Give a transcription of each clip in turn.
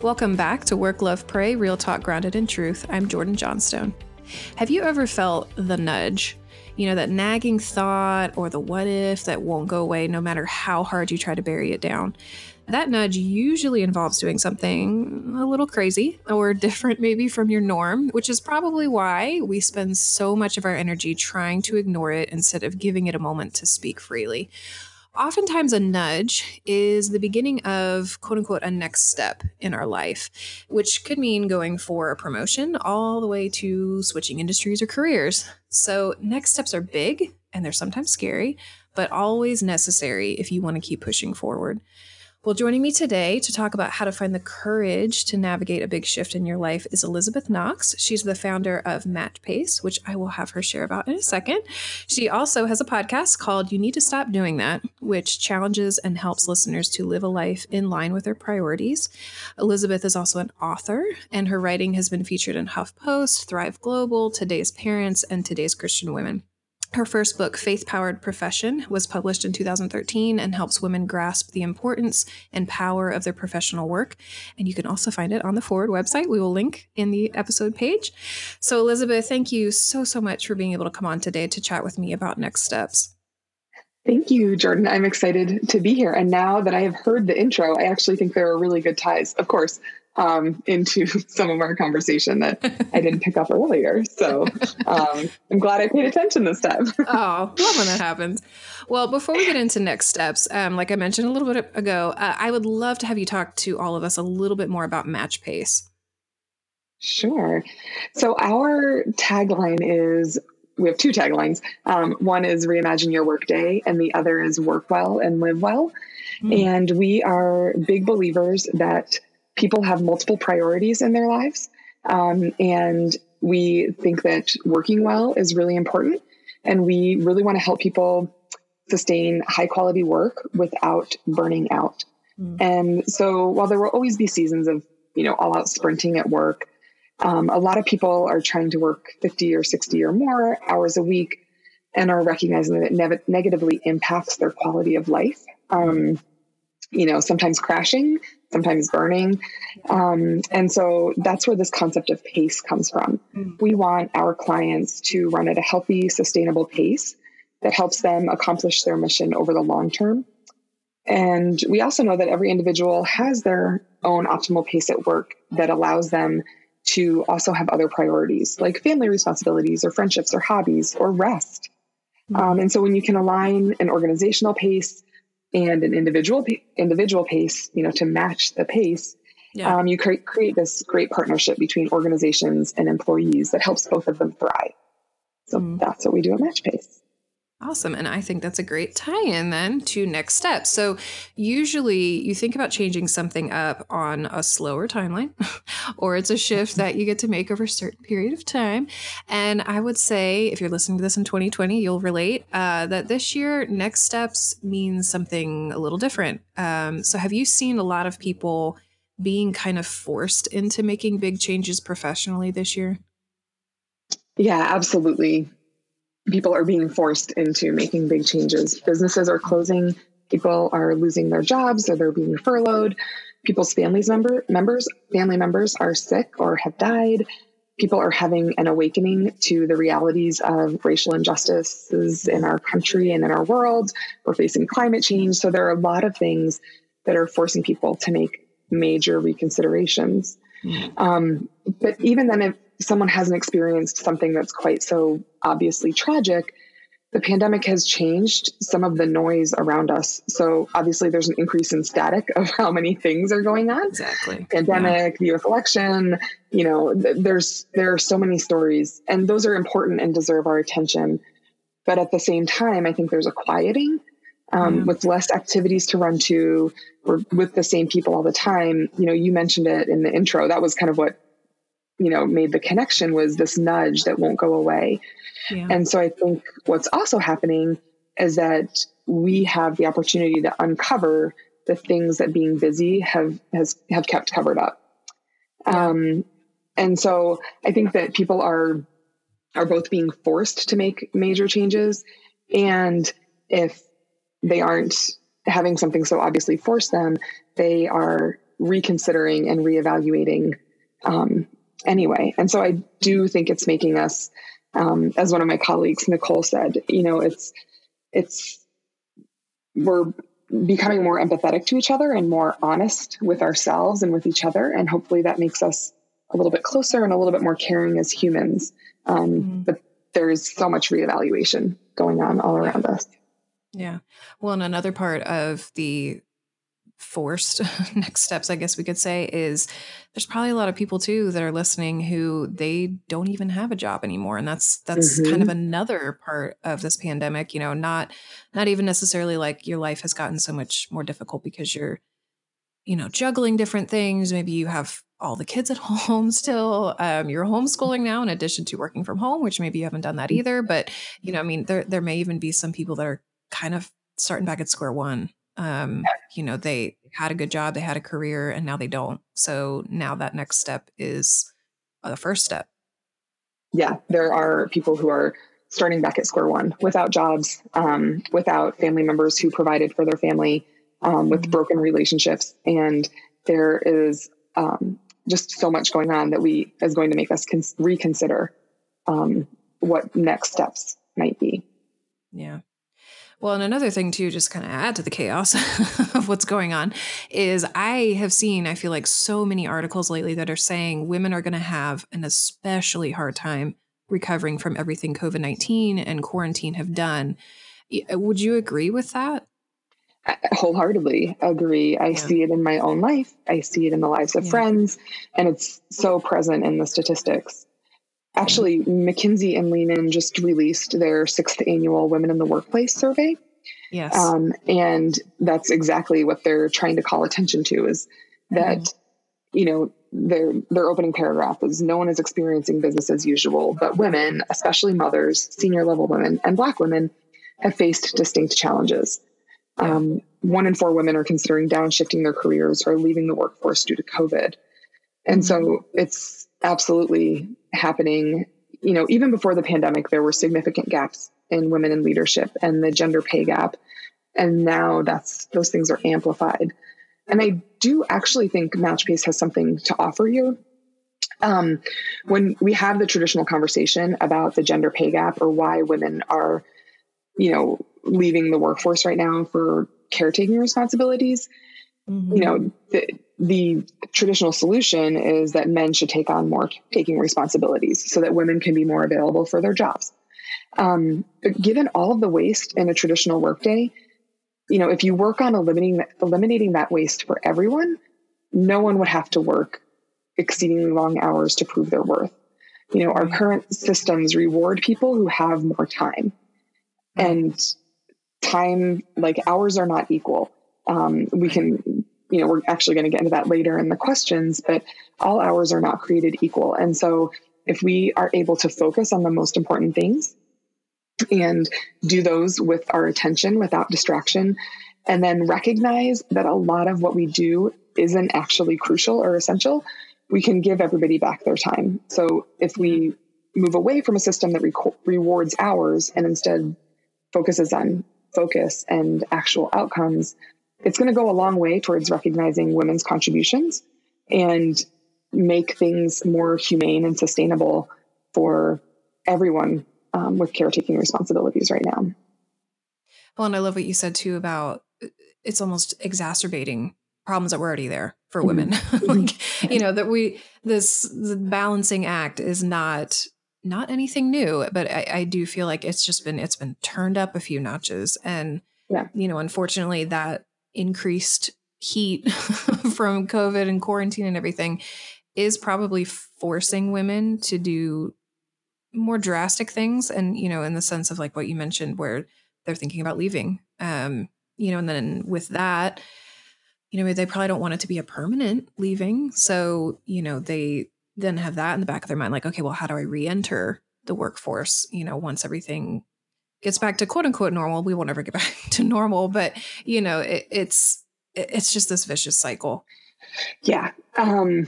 Welcome back to Work, Love, Pray Real Talk Grounded in Truth. I'm Jordan Johnstone. Have you ever felt the nudge? You know, that nagging thought or the what if that won't go away no matter how hard you try to bury it down? That nudge usually involves doing something a little crazy or different, maybe from your norm, which is probably why we spend so much of our energy trying to ignore it instead of giving it a moment to speak freely. Oftentimes, a nudge is the beginning of quote unquote a next step in our life, which could mean going for a promotion all the way to switching industries or careers. So, next steps are big and they're sometimes scary, but always necessary if you want to keep pushing forward. Well, joining me today to talk about how to find the courage to navigate a big shift in your life is Elizabeth Knox. She's the founder of Match Pace, which I will have her share about in a second. She also has a podcast called You Need to Stop Doing That, which challenges and helps listeners to live a life in line with their priorities. Elizabeth is also an author, and her writing has been featured in HuffPost, Thrive Global, Today's Parents, and Today's Christian Women. Her first book, Faith Powered Profession, was published in 2013 and helps women grasp the importance and power of their professional work. And you can also find it on the Forward website. We will link in the episode page. So, Elizabeth, thank you so, so much for being able to come on today to chat with me about next steps. Thank you, Jordan. I'm excited to be here. And now that I have heard the intro, I actually think there are really good ties. Of course, um, into some of our conversation that I didn't pick up earlier. So um, I'm glad I paid attention this time. oh, love when that happens. Well, before we get into next steps, um, like I mentioned a little bit ago, uh, I would love to have you talk to all of us a little bit more about Match Pace. Sure. So our tagline is we have two taglines. Um, one is reimagine your workday, and the other is work well and live well. Mm. And we are big believers that people have multiple priorities in their lives. Um, and we think that working well is really important. And we really want to help people sustain high quality work without burning out. Mm. And so while there will always be seasons of, you know, all out sprinting at work, um, a lot of people are trying to work 50 or 60 or more hours a week and are recognizing that it ne- negatively impacts their quality of life. Um, you know, sometimes crashing, sometimes burning. Um, and so that's where this concept of pace comes from. Mm-hmm. We want our clients to run at a healthy, sustainable pace that helps them accomplish their mission over the long term. And we also know that every individual has their own optimal pace at work that allows them to also have other priorities like family responsibilities or friendships or hobbies or rest. Mm-hmm. Um, and so when you can align an organizational pace and an individual individual pace, you know, to match the pace, yeah. um, you create create this great partnership between organizations and employees that helps both of them thrive. So mm. that's what we do at Match Pace. Awesome. And I think that's a great tie in then to next steps. So, usually you think about changing something up on a slower timeline, or it's a shift that you get to make over a certain period of time. And I would say, if you're listening to this in 2020, you'll relate uh, that this year, next steps means something a little different. Um, so, have you seen a lot of people being kind of forced into making big changes professionally this year? Yeah, absolutely people are being forced into making big changes. Businesses are closing, people are losing their jobs or they're being furloughed. People's families member members, family members are sick or have died. People are having an awakening to the realities of racial injustices in our country and in our world. We're facing climate change. So there are a lot of things that are forcing people to make major reconsiderations. Mm-hmm. Um, but even then, if someone hasn't experienced something that's quite so obviously tragic, the pandemic has changed some of the noise around us. So obviously there's an increase in static of how many things are going on. Exactly. Pandemic, yeah. the US election, you know, there's there are so many stories and those are important and deserve our attention. But at the same time, I think there's a quieting um, with less activities to run to or with the same people all the time. You know, you mentioned it in the intro. That was kind of what you know made the connection was this nudge that won't go away yeah. and so i think what's also happening is that we have the opportunity to uncover the things that being busy have has have kept covered up yeah. um, and so i think that people are are both being forced to make major changes and if they aren't having something so obviously force them they are reconsidering and reevaluating um, anyway. And so I do think it's making us, um, as one of my colleagues, Nicole said, you know, it's, it's, we're becoming more empathetic to each other and more honest with ourselves and with each other. And hopefully that makes us a little bit closer and a little bit more caring as humans. Um, mm-hmm. But there's so much reevaluation going on all around us. Yeah. Well, and another part of the forced next steps, I guess we could say, is there's probably a lot of people too that are listening who they don't even have a job anymore. And that's that's mm-hmm. kind of another part of this pandemic, you know, not not even necessarily like your life has gotten so much more difficult because you're, you know, juggling different things. Maybe you have all the kids at home still. Um, you're homeschooling now in addition to working from home, which maybe you haven't done that either. But, you know, I mean, there there may even be some people that are kind of starting back at square one um, you know they had a good job they had a career and now they don't. So now that next step is the first step. Yeah there are people who are starting back at square one without jobs um, without family members who provided for their family um, with mm-hmm. broken relationships and there is um, just so much going on that we is going to make us cons- reconsider um, what next steps might be. Yeah well, and another thing too, just kind of add to the chaos of what's going on, is I have seen, I feel like so many articles lately that are saying women are going to have an especially hard time recovering from everything COVID 19 and quarantine have done. Uh, would you agree with that? I wholeheartedly agree. I yeah. see it in my own life. I see it in the lives of yeah. friends, and it's so present in the statistics. Actually, McKinsey and Lean just released their sixth annual Women in the Workplace survey. Yes. Um, and that's exactly what they're trying to call attention to is that, mm-hmm. you know, their their opening paragraph is no one is experiencing business as usual, but women, especially mothers, senior level women, and black women have faced distinct challenges. Um, one in four women are considering downshifting their careers or leaving the workforce due to COVID. And so mm-hmm. it's absolutely happening. You know, even before the pandemic, there were significant gaps in women in leadership and the gender pay gap. And now that's those things are amplified. And I do actually think Matchpace has something to offer you. Um, when we have the traditional conversation about the gender pay gap or why women are, you know, leaving the workforce right now for caretaking responsibilities, mm-hmm. you know, the, the traditional solution is that men should take on more taking responsibilities so that women can be more available for their jobs. Um, but given all of the waste in a traditional workday, you know, if you work on eliminating eliminating that waste for everyone, no one would have to work exceedingly long hours to prove their worth. You know, our current systems reward people who have more time, and time like hours are not equal. Um, we can you know, we're actually going to get into that later in the questions, but all hours are not created equal. And so if we are able to focus on the most important things and do those with our attention without distraction, and then recognize that a lot of what we do isn't actually crucial or essential, we can give everybody back their time. So if we move away from a system that re- rewards hours and instead focuses on focus and actual outcomes, it's going to go a long way towards recognizing women's contributions and make things more humane and sustainable for everyone um, with caretaking responsibilities right now. Well, and I love what you said too about it's almost exacerbating problems that were already there for mm-hmm. women. like, mm-hmm. you know, that we, this the balancing act is not not anything new, but I, I do feel like it's just been it's been turned up a few notches. And yeah. you know, unfortunately that increased heat from COVID and quarantine and everything is probably forcing women to do more drastic things. And, you know, in the sense of like what you mentioned, where they're thinking about leaving. Um, you know, and then with that, you know, they probably don't want it to be a permanent leaving. So, you know, they then have that in the back of their mind, like, okay, well, how do I re enter the workforce, you know, once everything gets back to quote unquote normal. We won't ever get back to normal, but you know, it, it's it's just this vicious cycle. Yeah. Um,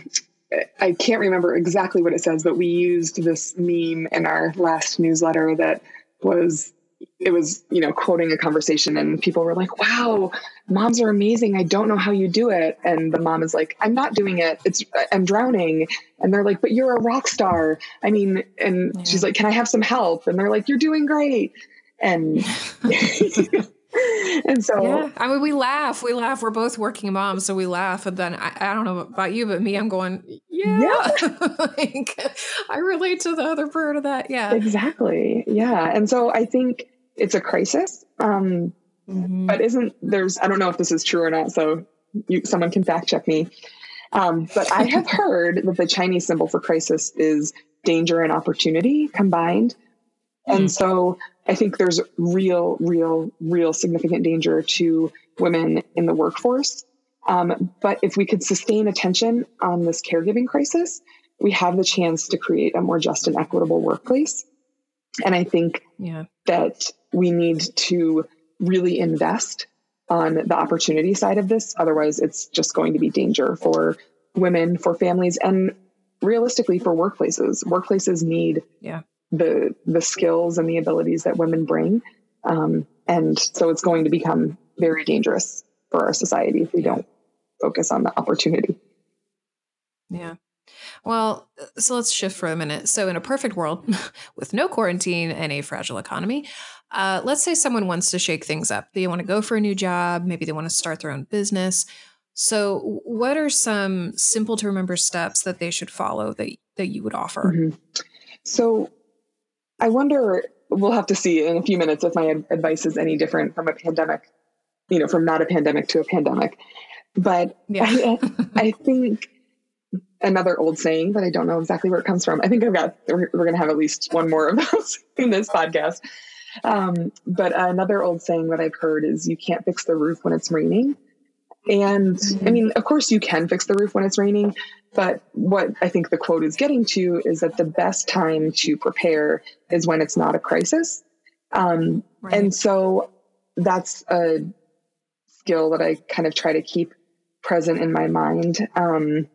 I can't remember exactly what it says, but we used this meme in our last newsletter that was it was, you know, quoting a conversation and people were like, wow, moms are amazing. I don't know how you do it. And the mom is like, I'm not doing it. It's, I'm drowning. And they're like, but you're a rock star. I mean, and yeah. she's like, can I have some help? And they're like, you're doing great. And and so yeah i mean we laugh we laugh. We're both working moms so we laugh. And then i, I don't know about you but me i'm going yeah, yeah. like, i relate to the other part of that yeah. Exactly. Yeah. And so i think it's a crisis um mm-hmm. but isn't there's i don't know if this is true or not so you someone can fact check me. Um, but i have heard that the chinese symbol for crisis is danger and opportunity combined. And mm. so I think there's real, real, real significant danger to women in the workforce. Um, but if we could sustain attention on this caregiving crisis, we have the chance to create a more just and equitable workplace. And I think yeah. that we need to really invest on the opportunity side of this. Otherwise, it's just going to be danger for women, for families, and realistically for workplaces. Workplaces need yeah the the skills and the abilities that women bring. Um, and so it's going to become very dangerous for our society if we don't focus on the opportunity. Yeah. Well, so let's shift for a minute. So, in a perfect world with no quarantine and a fragile economy, uh, let's say someone wants to shake things up. They want to go for a new job. Maybe they want to start their own business. So, what are some simple to remember steps that they should follow that, that you would offer? Mm-hmm. So, I wonder, we'll have to see in a few minutes if my advice is any different from a pandemic, you know, from not a pandemic to a pandemic. But yeah. I, I think another old saying that I don't know exactly where it comes from. I think I've got, we're, we're going to have at least one more of those in this podcast. Um, but another old saying that I've heard is you can't fix the roof when it's raining. And. I mean, of course, you can fix the roof when it's raining, but what I think the quote is getting to is that the best time to prepare is when it's not a crisis. Um, right. And so that's a skill that I kind of try to keep present in my mind um,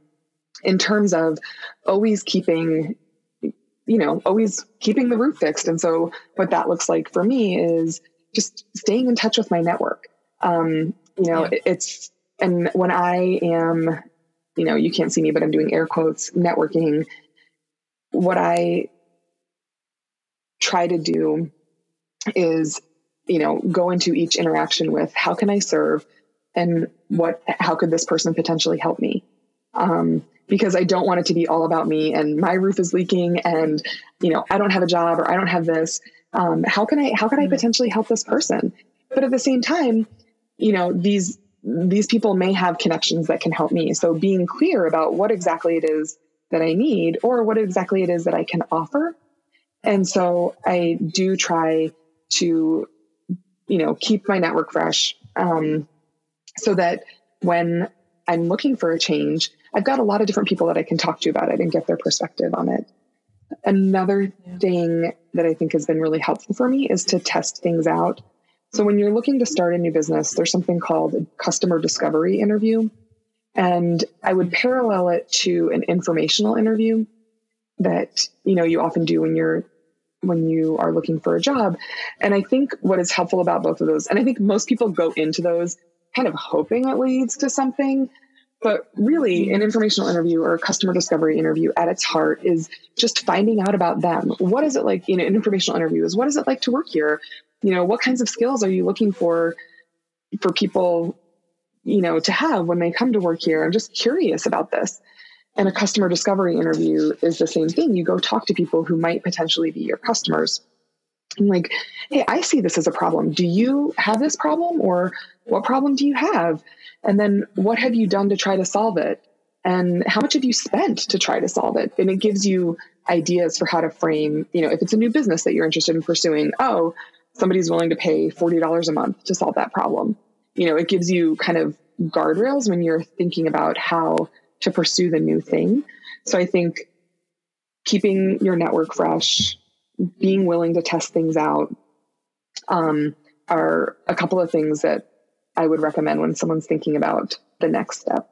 in terms of always keeping, you know, always keeping the roof fixed. And so what that looks like for me is just staying in touch with my network. Um, you know, yeah. it's, and when I am you know, you can't see me, but I'm doing air quotes, networking. What I try to do is, you know, go into each interaction with how can I serve and what, how could this person potentially help me? Um, because I don't want it to be all about me and my roof is leaking and, you know, I don't have a job or I don't have this. Um, how can I, how can I mm-hmm. potentially help this person? But at the same time, you know, these, these people may have connections that can help me. So being clear about what exactly it is that I need or what exactly it is that I can offer. And so I do try to, you know, keep my network fresh um, so that when I'm looking for a change, I've got a lot of different people that I can talk to about it and get their perspective on it. Another yeah. thing that I think has been really helpful for me is to test things out so when you're looking to start a new business, there's something called a customer discovery interview. And I would parallel it to an informational interview that, you know, you often do when you're when you are looking for a job. And I think what is helpful about both of those, and I think most people go into those kind of hoping it leads to something. But really, an informational interview or a customer discovery interview at its heart is just finding out about them. What is it like? You know, an informational interview is what is it like to work here? you know what kinds of skills are you looking for for people you know to have when they come to work here i'm just curious about this and a customer discovery interview is the same thing you go talk to people who might potentially be your customers I'm like hey i see this as a problem do you have this problem or what problem do you have and then what have you done to try to solve it and how much have you spent to try to solve it and it gives you ideas for how to frame you know if it's a new business that you're interested in pursuing oh somebody's willing to pay $40 a month to solve that problem. You know, it gives you kind of guardrails when you're thinking about how to pursue the new thing. So I think keeping your network fresh, being willing to test things out, um, are a couple of things that I would recommend when someone's thinking about the next step.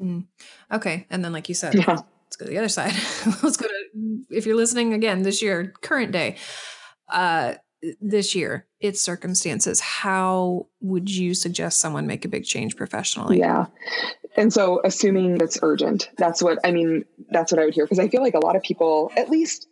Mm. Okay. And then, like you said, yeah. let's go to the other side. let's go to, if you're listening again this year, current day, uh, this year, its circumstances, how would you suggest someone make a big change professionally? Yeah. And so, assuming that's urgent, that's what I mean, that's what I would hear. Because I feel like a lot of people, at least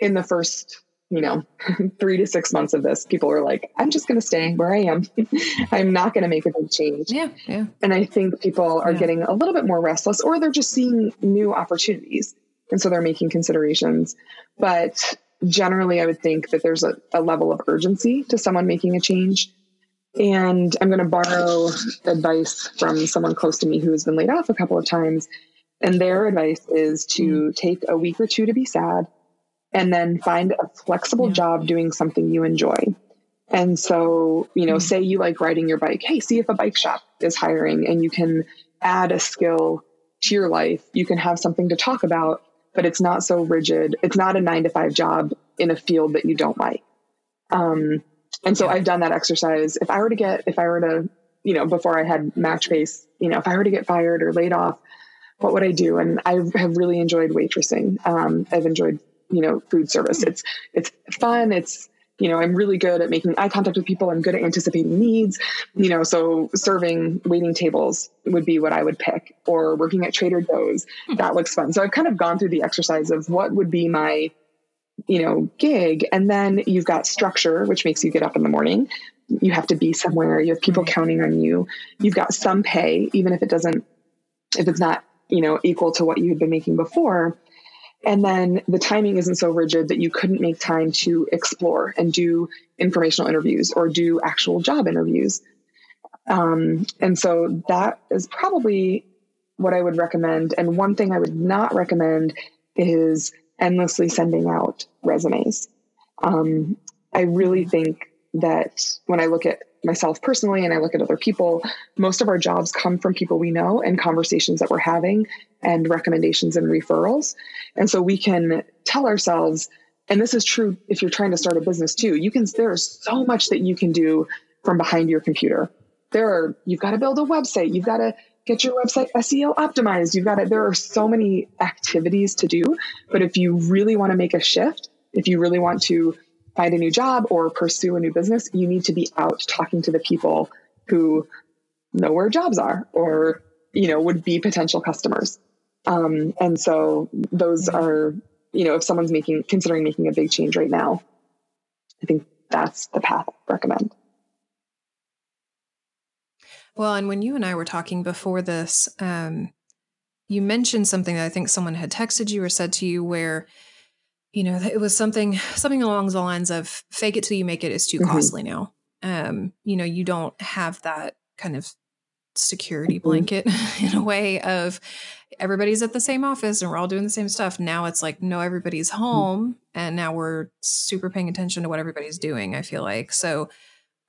in the first, you know, three to six months of this, people are like, I'm just going to stay where I am. I'm not going to make a big change. Yeah. Yeah. And I think people are yeah. getting a little bit more restless or they're just seeing new opportunities. And so they're making considerations. But generally, I would think that there's a, a level of urgency to someone making a change. And I'm going to borrow advice from someone close to me who has been laid off a couple of times. And their advice is to mm. take a week or two to be sad and then find a flexible yeah. job doing something you enjoy. And so, you know, mm. say you like riding your bike. Hey, see if a bike shop is hiring and you can add a skill to your life. You can have something to talk about but it's not so rigid. It's not a nine to five job in a field that you don't like. Um, and so yeah. I've done that exercise. If I were to get, if I were to, you know, before I had Matchpace, you know, if I were to get fired or laid off, what would I do? And I have really enjoyed waitressing. Um, I've enjoyed, you know, food service. Hmm. It's, it's fun. It's, you know, I'm really good at making eye contact with people. I'm good at anticipating needs, you know, so serving waiting tables would be what I would pick or working at Trader Joe's. Hmm. That looks fun. So I've kind of gone through the exercise of what would be my, you know, gig. And then you've got structure, which makes you get up in the morning. You have to be somewhere. You have people counting on you. You've got some pay, even if it doesn't, if it's not, you know, equal to what you had been making before and then the timing isn't so rigid that you couldn't make time to explore and do informational interviews or do actual job interviews. Um, and so that is probably what I would recommend. And one thing I would not recommend is endlessly sending out resumes. Um, I really think that when I look at myself personally and I look at other people, most of our jobs come from people we know and conversations that we're having and recommendations and referrals. And so we can tell ourselves, and this is true if you're trying to start a business too, you can, there's so much that you can do from behind your computer. There are, you've got to build a website, you've got to get your website SEO optimized, you've got to, there are so many activities to do. But if you really want to make a shift, if you really want to find a new job or pursue a new business, you need to be out talking to the people who know where jobs are or, you know, would be potential customers. Um, and so those are, you know, if someone's making, considering making a big change right now, I think that's the path I recommend. Well, and when you and I were talking before this, um, you mentioned something that I think someone had texted you or said to you where you know, it was something something along the lines of fake it till you make it is too mm-hmm. costly now. Um, you know, you don't have that kind of security mm-hmm. blanket in a way of everybody's at the same office and we're all doing the same stuff. Now it's like no everybody's mm-hmm. home and now we're super paying attention to what everybody's doing, I feel like. So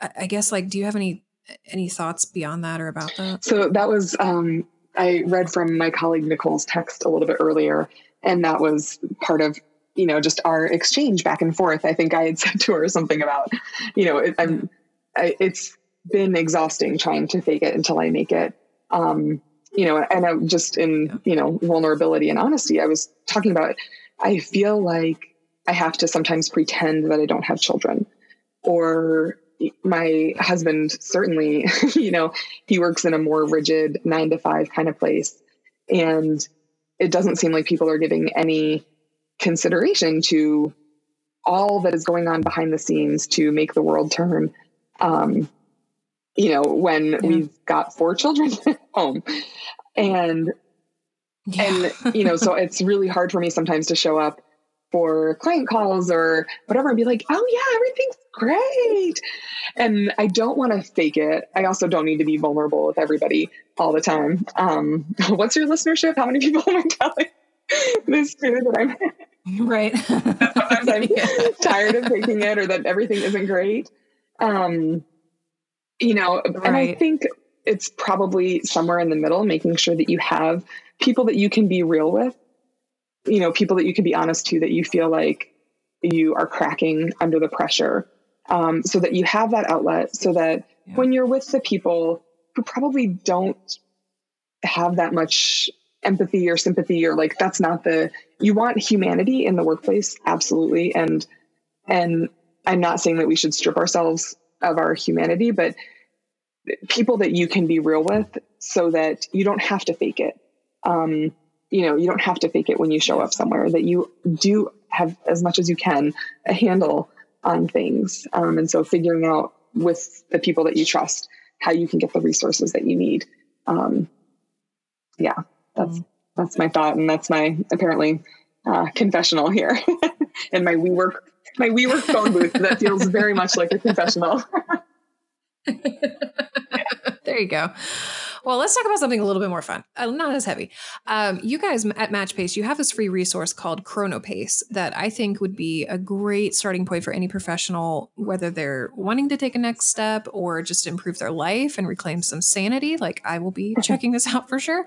I, I guess like do you have any any thoughts beyond that or about that? So that was um I read from my colleague Nicole's text a little bit earlier and that was part of you know, just our exchange back and forth. I think I had said to her something about, you know, it, I'm, I, it's been exhausting trying to fake it until I make it. Um, you know, and I just in, you know, vulnerability and honesty, I was talking about, I feel like I have to sometimes pretend that I don't have children or my husband certainly, you know, he works in a more rigid nine to five kind of place. And it doesn't seem like people are giving any consideration to all that is going on behind the scenes to make the world turn. Um, you know, when yeah. we've got four children at home, and yeah. and you know, so it's really hard for me sometimes to show up for client calls or whatever and be like, oh yeah, everything's great. And I don't want to fake it. I also don't need to be vulnerable with everybody all the time. Um, what's your listenership? How many people am I telling? this too that I'm right. Sometimes I'm tired of taking it or that everything isn't great. Um, you know, right. and I think it's probably somewhere in the middle, making sure that you have people that you can be real with, you know, people that you can be honest to, that you feel like you are cracking under the pressure. Um, so that you have that outlet so that yeah. when you're with the people who probably don't have that much empathy or sympathy or like that's not the you want humanity in the workplace absolutely and and I'm not saying that we should strip ourselves of our humanity, but people that you can be real with so that you don't have to fake it. Um, you know, you don't have to fake it when you show up somewhere, that you do have as much as you can a handle on things. Um, and so figuring out with the people that you trust how you can get the resources that you need. Um, yeah, that's mm. That's my thought, and that's my apparently uh, confessional here in my WeWork my WeWork phone booth that feels very much like a confessional. there you go. Well, let's talk about something a little bit more fun, uh, not as heavy. Um, you guys at MatchPace, you have this free resource called ChronoPace that I think would be a great starting point for any professional, whether they're wanting to take a next step or just improve their life and reclaim some sanity. Like I will be checking this out for sure.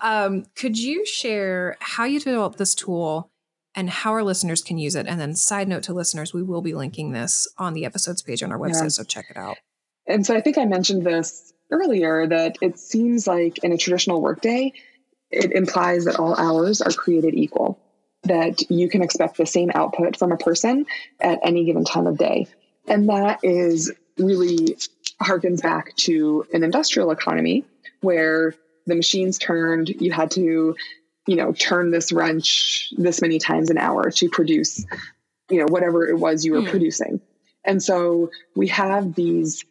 Um, could you share how you developed this tool? and how our listeners can use it. And then, side note to listeners, we will be linking this on the episodes page on our website, yeah. so check it out. And so, I think I mentioned this earlier that it seems like in a traditional workday, it implies that all hours are created equal, that you can expect the same output from a person at any given time of day. And that is really harkens back to an industrial economy where the machines turned, you had to, you know, turn this wrench this many times an hour to produce, you know, whatever it was you were mm. producing. And so we have these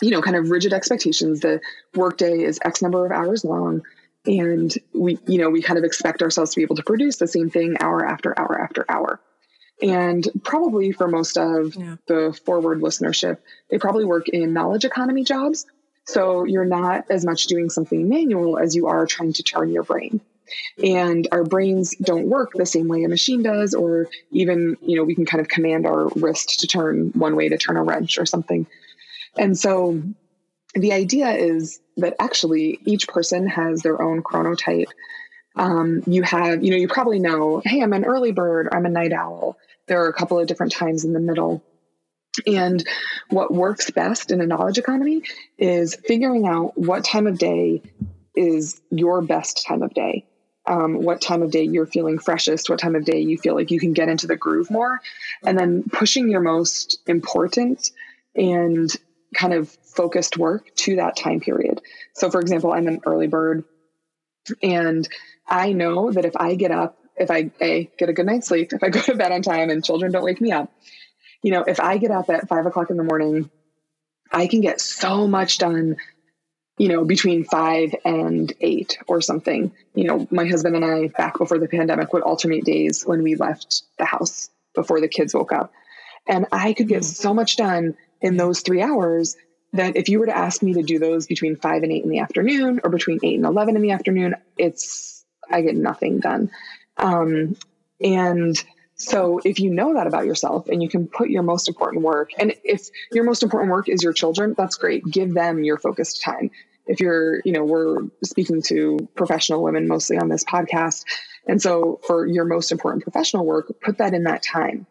you know, kind of rigid expectations. The workday is X number of hours long. And we, you know, we kind of expect ourselves to be able to produce the same thing hour after hour after hour. And probably for most of yeah. the forward listenership, they probably work in knowledge economy jobs. So you're not as much doing something manual as you are trying to turn your brain. And our brains don't work the same way a machine does, or even, you know, we can kind of command our wrist to turn one way to turn a wrench or something. And so the idea is that actually each person has their own chronotype. Um, you have, you know, you probably know, hey, I'm an early bird, I'm a night owl. There are a couple of different times in the middle. And what works best in a knowledge economy is figuring out what time of day is your best time of day. Um, what time of day you're feeling freshest, what time of day you feel like you can get into the groove more, and then pushing your most important and kind of focused work to that time period. So, for example, I'm an early bird, and I know that if I get up, if I a get a good night's sleep, if I go to bed on time and children don't wake me up, you know, if I get up at five o'clock in the morning, I can get so much done. You know, between five and eight or something. You know, my husband and I, back before the pandemic, would alternate days when we left the house before the kids woke up. And I could get hmm. so much done in those three hours that if you were to ask me to do those between five and eight in the afternoon or between eight and 11 in the afternoon, it's, I get nothing done. Um, and so if you know that about yourself and you can put your most important work, and if your most important work is your children, that's great. Give them your focused time. If you're, you know, we're speaking to professional women mostly on this podcast. And so for your most important professional work, put that in that time.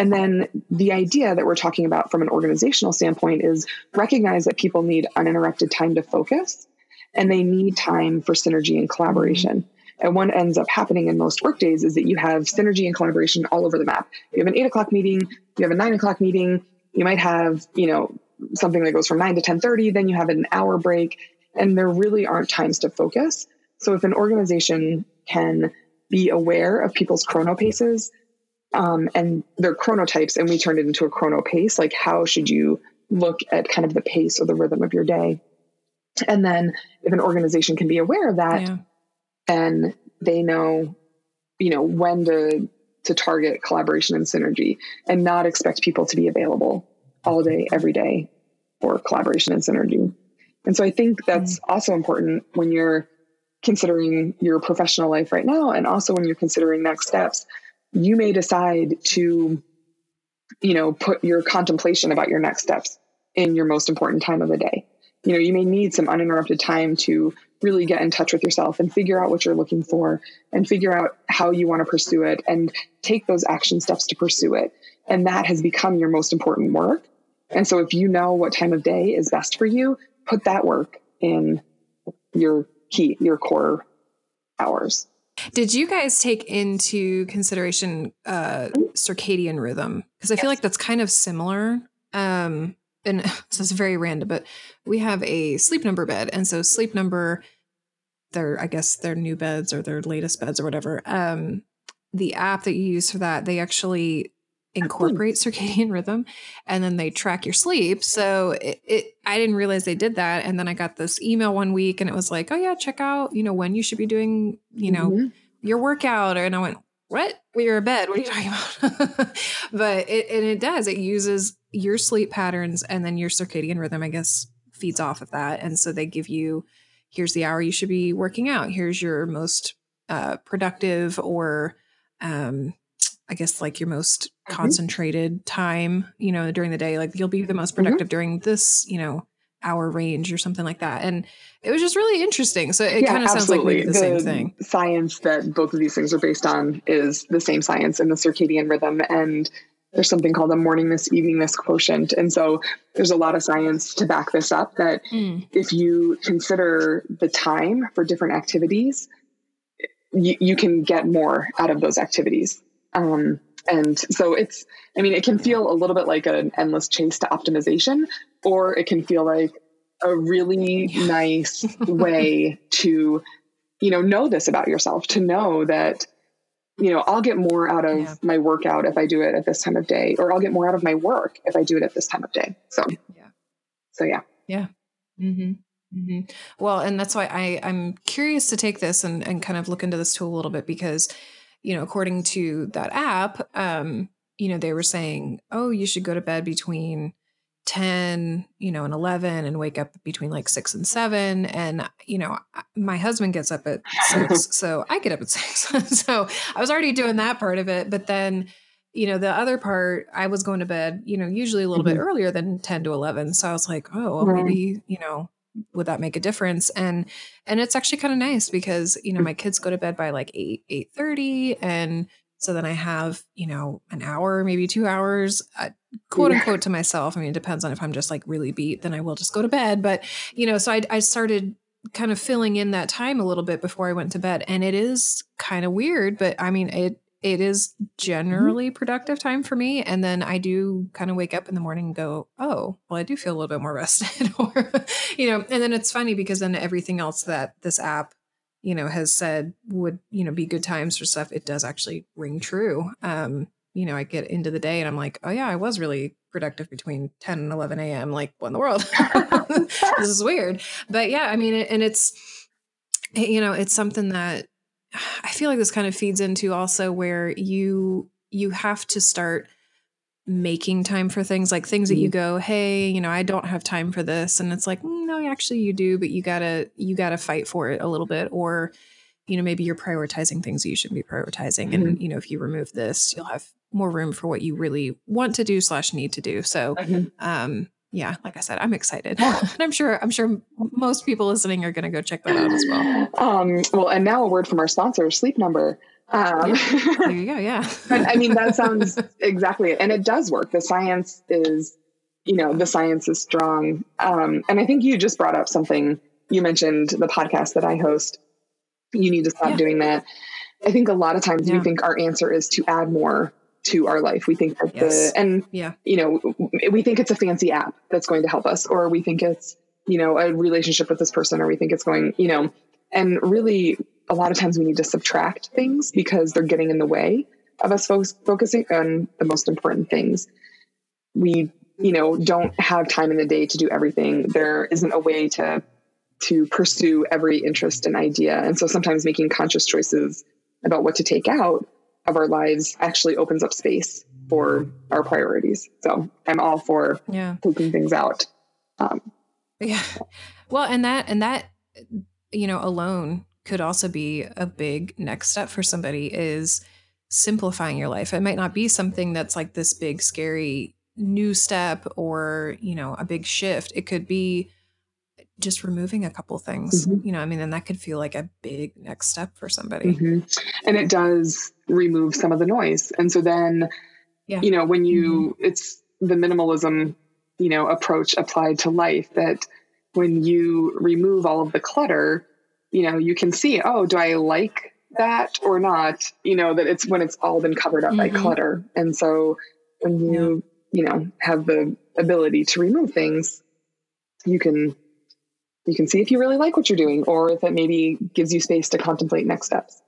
And then the idea that we're talking about from an organizational standpoint is recognize that people need uninterrupted time to focus and they need time for synergy and collaboration. Mm-hmm. And what ends up happening in most workdays is that you have synergy and collaboration all over the map. You have an eight o'clock meeting, you have a nine o'clock meeting, you might have, you know, something that goes from nine to 1030, then you have an hour break, and there really aren't times to focus. So if an organization can be aware of people's chrono paces um, and they're chronotypes and we turned it into a chrono pace like how should you look at kind of the pace or the rhythm of your day and then if an organization can be aware of that yeah. then they know you know when to to target collaboration and synergy and not expect people to be available all day every day for collaboration and synergy and so i think that's mm. also important when you're considering your professional life right now and also when you're considering next steps you may decide to, you know, put your contemplation about your next steps in your most important time of the day. You know, you may need some uninterrupted time to really get in touch with yourself and figure out what you're looking for and figure out how you want to pursue it and take those action steps to pursue it. And that has become your most important work. And so if you know what time of day is best for you, put that work in your key, your core hours. Did you guys take into consideration uh, circadian rhythm? Because I feel like that's kind of similar. Um, and so it's very random, but we have a sleep number bed, and so sleep number, their I guess their new beds or their latest beds or whatever. Um, the app that you use for that, they actually incorporate circadian rhythm and then they track your sleep. So it, it, i didn't realize they did that and then i got this email one week and it was like oh yeah check out you know when you should be doing you know mm-hmm. your workout and i went what? Well, you're in bed what are you talking about? But it and it does it uses your sleep patterns and then your circadian rhythm i guess feeds off of that and so they give you here's the hour you should be working out. Here's your most uh, productive or um, I guess like your most mm-hmm. concentrated time, you know, during the day. Like you'll be the most mm-hmm. productive mm-hmm. during this, you know, hour range or something like that. And it was just really interesting. So it yeah, kind of sounds like the, the, same thing. Science that both of these things are based on is the same science and the circadian rhythm. And there's something called a morningness eveningness quotient. And so there's a lot of science to back this up that mm. if you consider the time for different activities, you, you can get more out of those activities. Um, and so it's, I mean, it can feel a little bit like an endless chase to optimization, or it can feel like a really nice way to, you know, know this about yourself, to know that, you know, I'll get more out of yeah. my workout if I do it at this time of day, or I'll get more out of my work if I do it at this time of day. So, yeah. So, yeah. Yeah. Mm-hmm. Mm-hmm. Well, and that's why I, I'm curious to take this and, and kind of look into this tool a little bit because you know, according to that app, um, you know, they were saying, oh, you should go to bed between 10, you know, and 11 and wake up between like six and seven. And, you know, my husband gets up at six. so I get up at six. so I was already doing that part of it. But then, you know, the other part, I was going to bed, you know, usually a little mm-hmm. bit earlier than 10 to 11. So I was like, oh, well, maybe, you know, would that make a difference? And and it's actually kind of nice because you know my kids go to bed by like 8 8 30 and so then i have you know an hour maybe two hours uh, quote unquote to myself. I mean it depends on if i'm just like really beat then i will just go to bed but you know so i, I started kind of filling in that time a little bit before i went to bed and it is kind of weird but i mean it it is mm-hmm. generally productive time for me. And then I do kind of wake up in the morning and go, oh, well, I do feel a little bit more rested. or, you know, and then it's funny because then everything else that this app, you know, has said would, you know, be good times for stuff, it does actually ring true. Um, you know, I get into the day and I'm like, oh yeah, I was really productive between 10 and 11 a.m. Like, what in the world? this is weird. But yeah, I mean, and it's, you know, it's something that I feel like this kind of feeds into also where you you have to start making time for things like things that you mm-hmm. go hey you know i don't have time for this and it's like mm, no actually you do but you gotta you gotta fight for it a little bit or you know maybe you're prioritizing things that you shouldn't be prioritizing mm-hmm. and you know if you remove this you'll have more room for what you really want to do slash need to do so mm-hmm. um yeah, like I said, I'm excited, and I'm sure I'm sure most people listening are going to go check that out as well. Um, well, and now a word from our sponsor, Sleep Number. Um, yeah. There you go. Yeah, I mean that sounds exactly, it. and it does work. The science is, you know, the science is strong. Um, and I think you just brought up something. You mentioned the podcast that I host. You need to stop yeah. doing that. I think a lot of times yeah. we think our answer is to add more to our life. We think that yes. the and yeah, you know, we think it's a fancy app that's going to help us, or we think it's you know a relationship with this person, or we think it's going, you know, and really a lot of times we need to subtract things because they're getting in the way of us fo- focusing on the most important things. We you know don't have time in the day to do everything. There isn't a way to to pursue every interest and idea, and so sometimes making conscious choices about what to take out of our lives actually opens up space for our priorities. So I'm all for yeah. taking things out. Um, yeah. Well, and that, and that, you know, alone could also be a big next step for somebody is simplifying your life. It might not be something that's like this big, scary new step or, you know, a big shift. It could be just removing a couple things mm-hmm. you know i mean and that could feel like a big next step for somebody mm-hmm. and it does remove some of the noise and so then yeah. you know when you mm-hmm. it's the minimalism you know approach applied to life that when you remove all of the clutter you know you can see oh do i like that or not, you know, that it's when it's all been covered up mm-hmm. by clutter. And so when you, yeah. you know, have the ability to remove things, you can you can see if you really like what you're doing or if it maybe gives you space to contemplate next steps.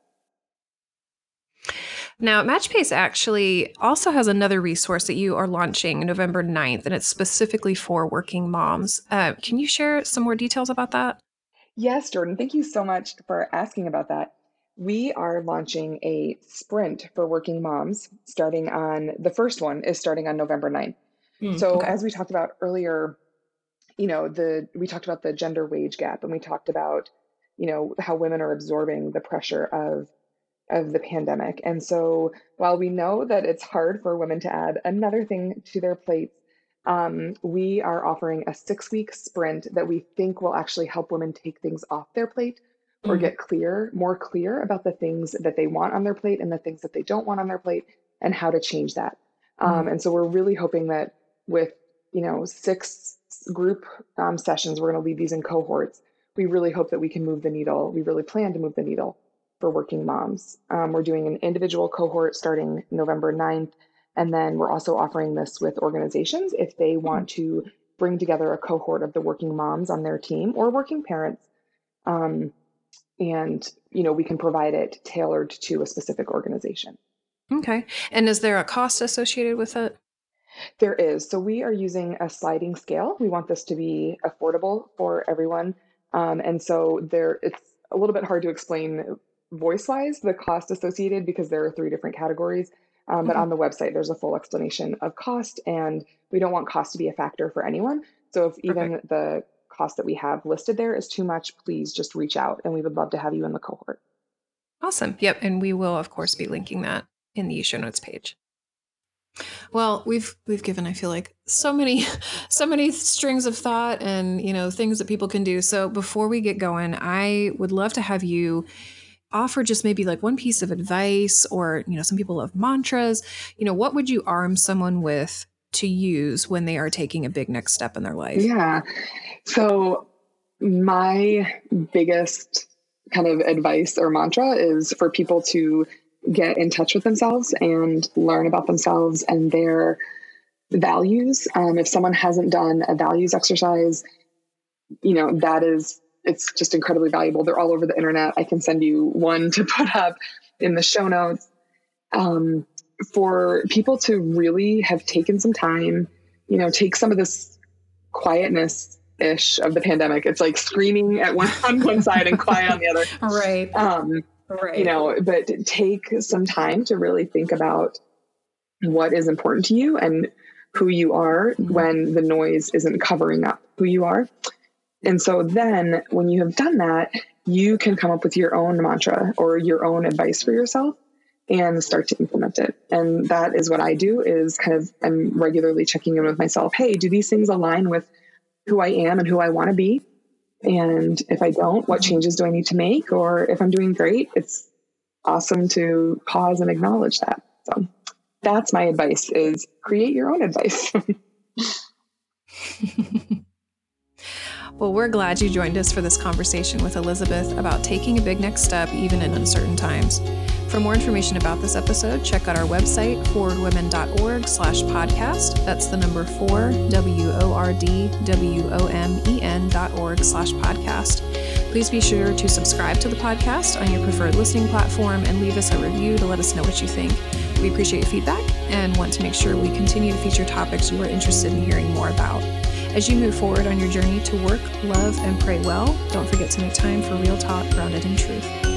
Now, MatchPace actually also has another resource that you are launching November 9th, and it's specifically for working moms. Uh, can you share some more details about that? Yes, Jordan. Thank you so much for asking about that. We are launching a sprint for working moms starting on the first one is starting on November 9th. Mm, so, okay. as we talked about earlier, you know, the we talked about the gender wage gap and we talked about, you know, how women are absorbing the pressure of of the pandemic. And so while we know that it's hard for women to add another thing to their plates, um, we are offering a six week sprint that we think will actually help women take things off their plate or mm-hmm. get clear, more clear about the things that they want on their plate and the things that they don't want on their plate and how to change that. Um. Um, and so we're really hoping that with, you know, six group um, sessions, we're going to lead these in cohorts. We really hope that we can move the needle. We really plan to move the needle for working moms. Um, we're doing an individual cohort starting November 9th. And then we're also offering this with organizations if they mm-hmm. want to bring together a cohort of the working moms on their team or working parents. Um, and, you know, we can provide it tailored to a specific organization. Okay. And is there a cost associated with it? There is. So we are using a sliding scale. We want this to be affordable for everyone. Um, and so there, it's a little bit hard to explain voice wise the cost associated because there are three different categories. Um, but mm-hmm. on the website, there's a full explanation of cost, and we don't want cost to be a factor for anyone. So if even Perfect. the cost that we have listed there is too much, please just reach out, and we would love to have you in the cohort. Awesome. Yep. And we will, of course, be linking that in the show notes page. Well, we've we've given I feel like so many so many strings of thought and you know things that people can do. So before we get going, I would love to have you offer just maybe like one piece of advice or you know some people love mantras. You know what would you arm someone with to use when they are taking a big next step in their life? Yeah. So my biggest kind of advice or mantra is for people to get in touch with themselves and learn about themselves and their values um, if someone hasn't done a values exercise you know that is it's just incredibly valuable. They're all over the internet. I can send you one to put up in the show notes. Um, for people to really have taken some time, you know, take some of this quietness ish of the pandemic. It's like screaming at one on one side and quiet on the other. Right. Um, right. You know, but take some time to really think about what is important to you and who you are mm-hmm. when the noise isn't covering up who you are. And so then when you have done that, you can come up with your own mantra or your own advice for yourself and start to implement it. And that is what I do is kind of I'm regularly checking in with myself. Hey, do these things align with who I am and who I want to be? And if I don't, what changes do I need to make? Or if I'm doing great, it's awesome to pause and acknowledge that. So that's my advice is create your own advice. Well, we're glad you joined us for this conversation with Elizabeth about taking a big next step even in uncertain times. For more information about this episode, check out our website, 4wordwomen.org slash podcast. That's the number four, W-O-R-D-W-O-M-E-N dot org slash podcast. Please be sure to subscribe to the podcast on your preferred listening platform and leave us a review to let us know what you think. We appreciate your feedback and want to make sure we continue to feature topics you are interested in hearing more about. As you move forward on your journey to work, love, and pray well, don't forget to make time for real talk grounded in truth.